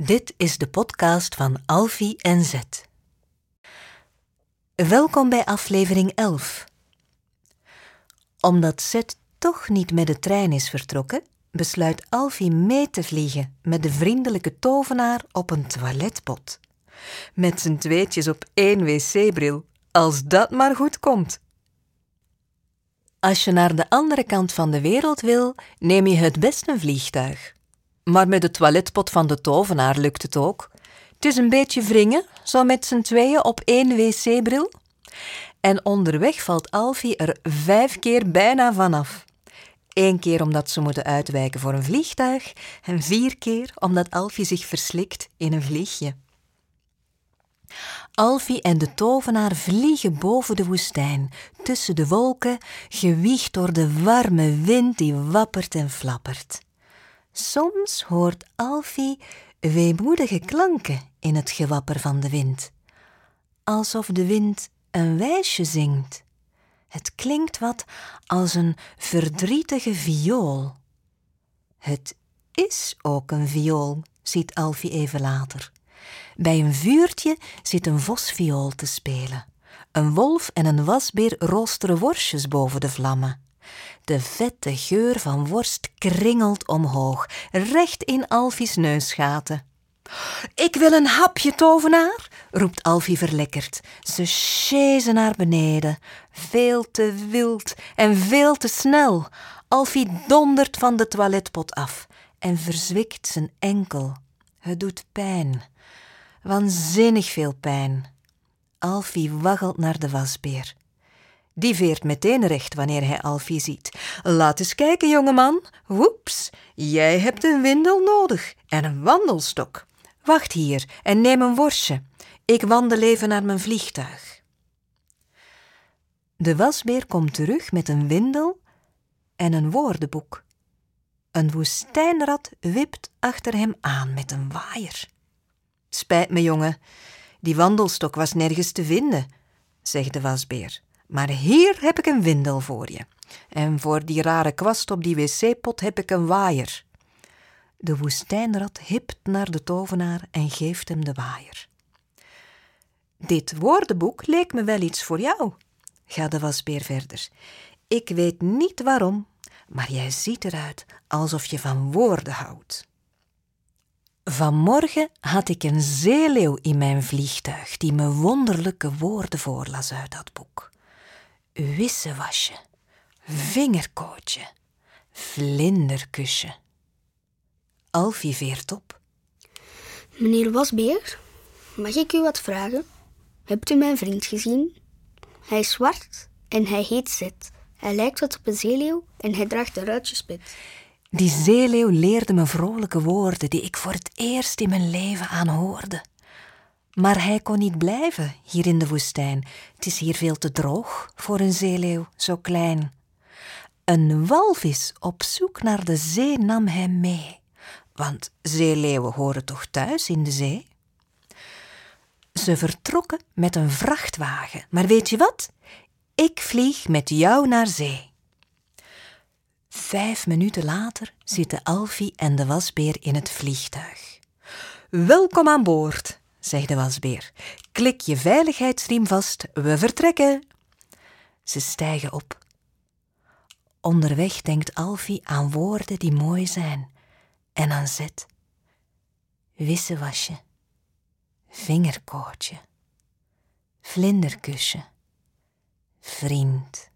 Dit is de podcast van Alfie en Zet. Welkom bij aflevering 11. Omdat Zet toch niet met de trein is vertrokken, besluit Alfie mee te vliegen met de vriendelijke tovenaar op een toiletpot. Met z'n tweetjes op één wc-bril, als dat maar goed komt. Als je naar de andere kant van de wereld wil, neem je het best een vliegtuig. Maar met de toiletpot van de tovenaar lukt het ook. Het is een beetje wringen, zo met z'n tweeën op één wc-bril. En onderweg valt Alfie er vijf keer bijna vanaf. Eén keer omdat ze moeten uitwijken voor een vliegtuig en vier keer omdat Alfie zich verslikt in een vliegje. Alfie en de tovenaar vliegen boven de woestijn, tussen de wolken, gewiegd door de warme wind die wappert en flappert. Soms hoort Alfie weemoedige klanken in het gewapper van de wind, alsof de wind een wijsje zingt. Het klinkt wat als een verdrietige viool. Het is ook een viool, ziet Alfie even later. Bij een vuurtje zit een vosviool te spelen. Een wolf en een wasbeer roosteren worstjes boven de vlammen. De vette geur van worst kringelt omhoog, recht in Alfie's neusgaten. Ik wil een hapje, tovenaar, roept Alfie verlekkerd. Ze sjezen naar beneden, veel te wild en veel te snel. Alfie dondert van de toiletpot af en verzwikt zijn enkel. Het doet pijn, waanzinnig veel pijn. Alfie waggelt naar de wasbeer. Die veert meteen recht wanneer hij Alfie ziet. Laat eens kijken, jongeman. Woeps, jij hebt een windel nodig en een wandelstok. Wacht hier en neem een worstje. Ik wandel even naar mijn vliegtuig. De wasbeer komt terug met een windel en een woordenboek. Een woestijnrat wipt achter hem aan met een waaier. Spijt me, jongen, die wandelstok was nergens te vinden, zegt de wasbeer. Maar hier heb ik een windel voor je. En voor die rare kwast op die wc-pot heb ik een waaier. De woestijnrat hipt naar de tovenaar en geeft hem de waaier. Dit woordenboek leek me wel iets voor jou, gaat de wasbeer verder. Ik weet niet waarom, maar jij ziet eruit alsof je van woorden houdt. Vanmorgen had ik een zeeleeuw in mijn vliegtuig die me wonderlijke woorden voorlas uit dat boek. Wissewasje, vingerkootje, vlinderkusje. Alfie veert op. Meneer Wasbeer, mag ik u wat vragen? Hebt u mijn vriend gezien? Hij is zwart en hij heet Zet. Hij lijkt wat op een zeeleeuw en hij draagt een ruitjespit. Die zeeleeuw leerde me vrolijke woorden die ik voor het eerst in mijn leven aanhoorde. Maar hij kon niet blijven hier in de woestijn. Het is hier veel te droog voor een zeeleeuw, zo klein. Een walvis op zoek naar de zee nam hem mee, want zeeleeuwen horen toch thuis in de zee? Ze vertrokken met een vrachtwagen, maar weet je wat? Ik vlieg met jou naar zee. Vijf minuten later zitten Alfie en de wasbeer in het vliegtuig. Welkom aan boord, zegt de wasbeer. Klik je veiligheidsriem vast, we vertrekken. Ze stijgen op. Onderweg denkt Alfie aan woorden die mooi zijn en aan zet. Wissewasje, vingerkootje, vlinderkusje, vriend.